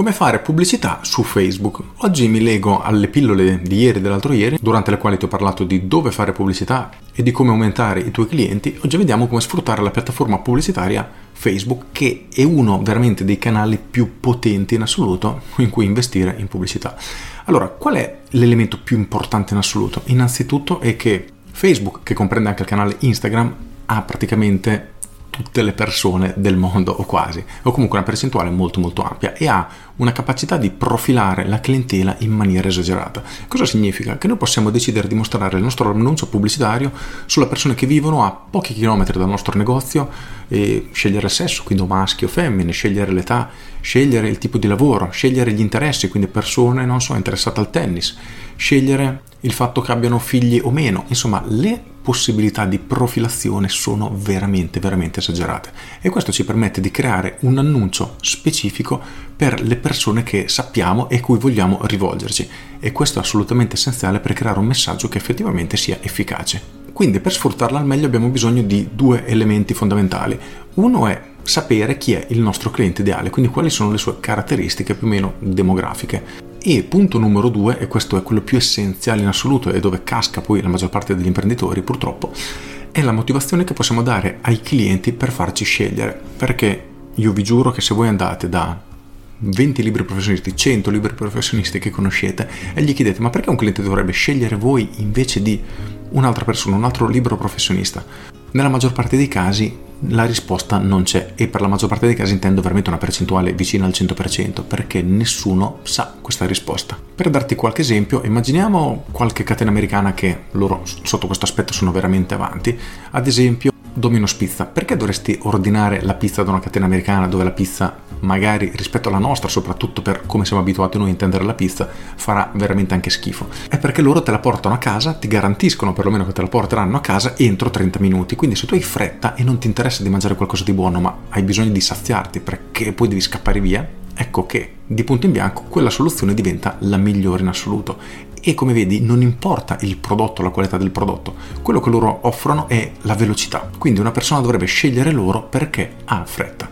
Come fare pubblicità su Facebook? Oggi mi lego alle pillole di ieri e dell'altro ieri, durante le quali ti ho parlato di dove fare pubblicità e di come aumentare i tuoi clienti. Oggi vediamo come sfruttare la piattaforma pubblicitaria Facebook, che è uno veramente dei canali più potenti in assoluto in cui investire in pubblicità. Allora, qual è l'elemento più importante in assoluto? Innanzitutto è che Facebook, che comprende anche il canale Instagram, ha praticamente tutte le persone del mondo o quasi, o comunque una percentuale molto molto ampia e ha una capacità di profilare la clientela in maniera esagerata. Cosa significa? Che noi possiamo decidere di mostrare il nostro annuncio pubblicitario sulle persone che vivono a pochi chilometri dal nostro negozio e scegliere il sesso, quindi maschi o femmine, scegliere l'età, scegliere il tipo di lavoro, scegliere gli interessi, quindi persone, non so, interessate al tennis, scegliere il fatto che abbiano figli o meno, insomma le possibilità di profilazione sono veramente veramente esagerate e questo ci permette di creare un annuncio specifico per le persone che sappiamo e cui vogliamo rivolgerci e questo è assolutamente essenziale per creare un messaggio che effettivamente sia efficace. Quindi per sfruttarla al meglio abbiamo bisogno di due elementi fondamentali. Uno è sapere chi è il nostro cliente ideale, quindi quali sono le sue caratteristiche più o meno demografiche. E punto numero due, e questo è quello più essenziale in assoluto e dove casca poi la maggior parte degli imprenditori purtroppo, è la motivazione che possiamo dare ai clienti per farci scegliere. Perché io vi giuro che se voi andate da 20 libri professionisti, 100 libri professionisti che conoscete e gli chiedete ma perché un cliente dovrebbe scegliere voi invece di un'altra persona, un altro libro professionista? Nella maggior parte dei casi la risposta non c'è e per la maggior parte dei casi intendo veramente una percentuale vicina al 100% perché nessuno sa questa risposta. Per darti qualche esempio, immaginiamo qualche catena americana che loro sotto questo aspetto sono veramente avanti, ad esempio Domino's Pizza, perché dovresti ordinare la pizza da una catena americana dove la pizza, magari rispetto alla nostra, soprattutto per come siamo abituati noi a intendere la pizza, farà veramente anche schifo? È perché loro te la portano a casa, ti garantiscono perlomeno che te la porteranno a casa entro 30 minuti. Quindi se tu hai fretta e non ti interessa di mangiare qualcosa di buono, ma hai bisogno di saziarti perché poi devi scappare via, ecco che di punto in bianco quella soluzione diventa la migliore in assoluto e come vedi non importa il prodotto, la qualità del prodotto, quello che loro offrono è la velocità. Quindi una persona dovrebbe scegliere loro perché ha fretta.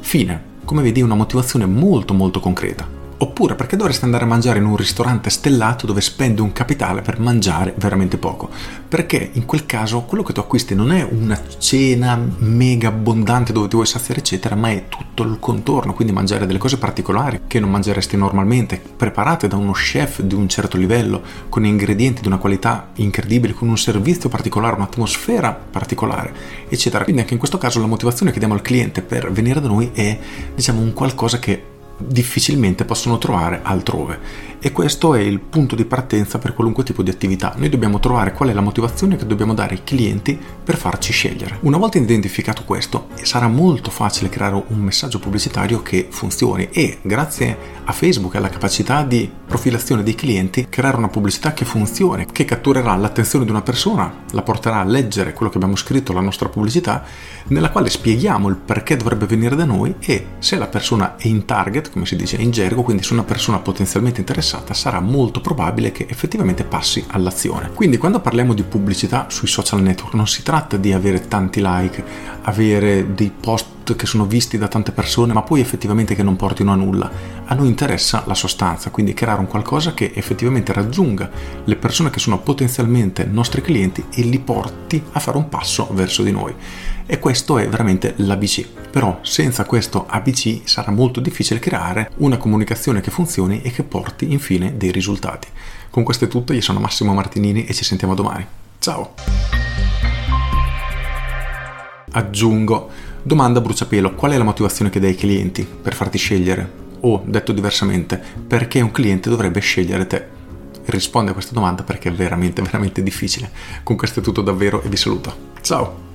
Fine. Come vedi una motivazione molto molto concreta. Oppure perché dovresti andare a mangiare in un ristorante stellato dove spendi un capitale per mangiare veramente poco? Perché in quel caso quello che tu acquisti non è una cena mega abbondante dove ti vuoi saziare eccetera, ma è tutto il contorno, quindi mangiare delle cose particolari che non mangeresti normalmente, preparate da uno chef di un certo livello, con ingredienti di una qualità incredibile, con un servizio particolare, un'atmosfera particolare, eccetera. Quindi anche in questo caso la motivazione che diamo al cliente per venire da noi è diciamo un qualcosa che difficilmente possono trovare altrove e questo è il punto di partenza per qualunque tipo di attività. Noi dobbiamo trovare qual è la motivazione che dobbiamo dare ai clienti per farci scegliere. Una volta identificato questo, sarà molto facile creare un messaggio pubblicitario che funzioni e grazie a Facebook e alla capacità di profilazione dei clienti, creare una pubblicità che funzioni, che catturerà l'attenzione di una persona, la porterà a leggere quello che abbiamo scritto, la nostra pubblicità, nella quale spieghiamo il perché dovrebbe venire da noi e se la persona è in target, come si dice in gergo, quindi se una persona potenzialmente interessata, sarà molto probabile che effettivamente passi all'azione. Quindi quando parliamo di pubblicità sui social network non si tratta di avere tanti like, avere dei post che sono visti da tante persone ma poi effettivamente che non portino a nulla. A noi interessa la sostanza, quindi creare un qualcosa che effettivamente raggiunga le persone che sono potenzialmente nostri clienti e li porti a fare un passo verso di noi e questo è veramente l'ABC. Però senza questo ABC sarà molto difficile creare una comunicazione che funzioni e che porti infine dei risultati. Con questo è tutto, io sono Massimo Martinini e ci sentiamo domani. Ciao! Aggiungo, domanda bruciapelo, qual è la motivazione che dai ai clienti per farti scegliere? O, detto diversamente, perché un cliente dovrebbe scegliere te? Risponde a questa domanda perché è veramente, veramente difficile. Con questo è tutto davvero e vi saluto. Ciao!